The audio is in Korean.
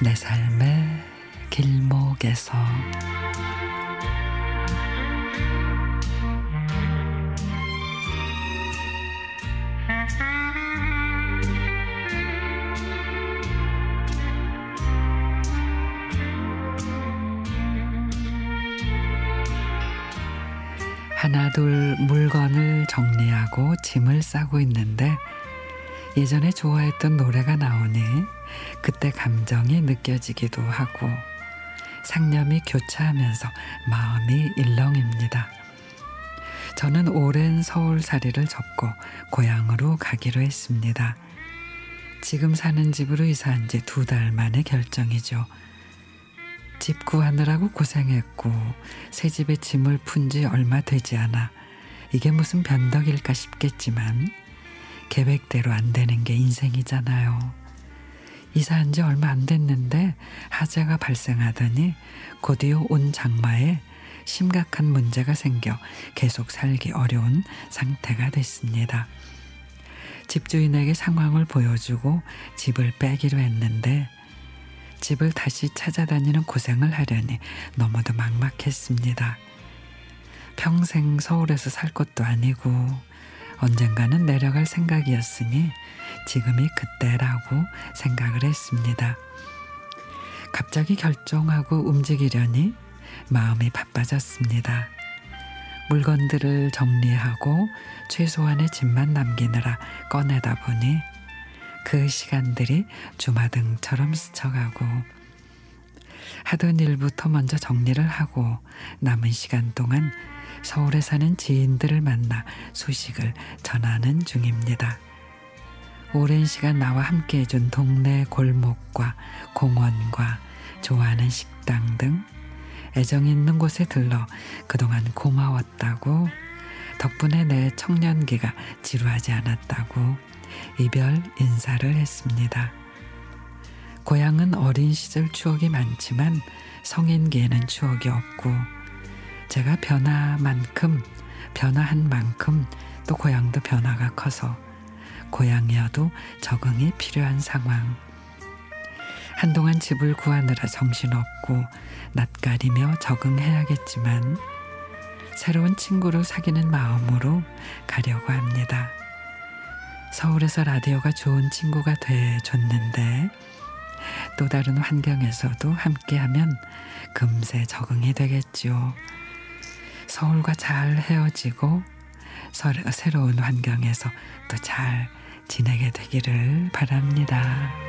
내 삶의 길목에서. 하나 둘 물건을 정리하고 짐을 싸고 있는데 예전에 좋아했던 노래가 나오니 그때 감정이 느껴지기도 하고 상념이 교차하면서 마음이 일렁입니다. 저는 오랜 서울살이를 접고 고향으로 가기로 했습니다. 지금 사는 집으로 이사한 지 두 달 만의 결정이죠. 집 구하느라고 고생했고 새 집에 짐을 푼 지 얼마 되지 않아 이게 무슨 변덕일까 싶겠지만 계획대로 안 되는 게 인생이잖아요. 이사한 지 얼마 안 됐는데 하자가 발생하더니 곧이어 온 장마에 심각한 문제가 생겨 계속 살기 어려운 상태가 됐습니다. 집주인에게 상황을 보여주고 집을 빼기로 했는데 집을 다시 찾아다니는 고생을 하려니 너무도 막막했습니다. 평생 서울에서 살 것도 아니고 언젠가는 내려갈 생각이었으니 지금이 그때라고 생각을 했습니다. 갑자기 결정하고 움직이려니 마음이 바빠졌습니다. 물건들을 정리하고 최소한의 짐만 남기느라 꺼내다 보니 그 시간들이 주마등처럼 스쳐가고 하던 일부터 먼저 정리를 하고 남은 시간 동안 서울에 사는 지인들을 만나 소식을 전하는 중입니다. 오랜 시간 나와 함께 해준 동네 골목과 공원과 좋아하는 식당 등 애정 있는 곳에 들러 그동안 고마웠다고 덕분에 내 청년기가 지루하지 않았다고 이별 인사를 했습니다. 고향은 어린 시절 추억이 많지만 성인기에는 추억이 없고 제가 변화만큼 변화한 만큼 또 고향도 변화가 커서 고향이어도 적응이 필요한 상황. 한동안 집을 구하느라 정신없고 낯가리며 적응해야겠지만 새로운 친구를 사귀는 마음으로 가려고 합니다. 서울에서 라디오가 좋은 친구가 돼 줬는데 또 다른 환경에서도 함께하면 금세 적응이 되겠죠. 서울과 잘 헤어지고 새로운 환경에서 또 잘 지내게 되기를 바랍니다.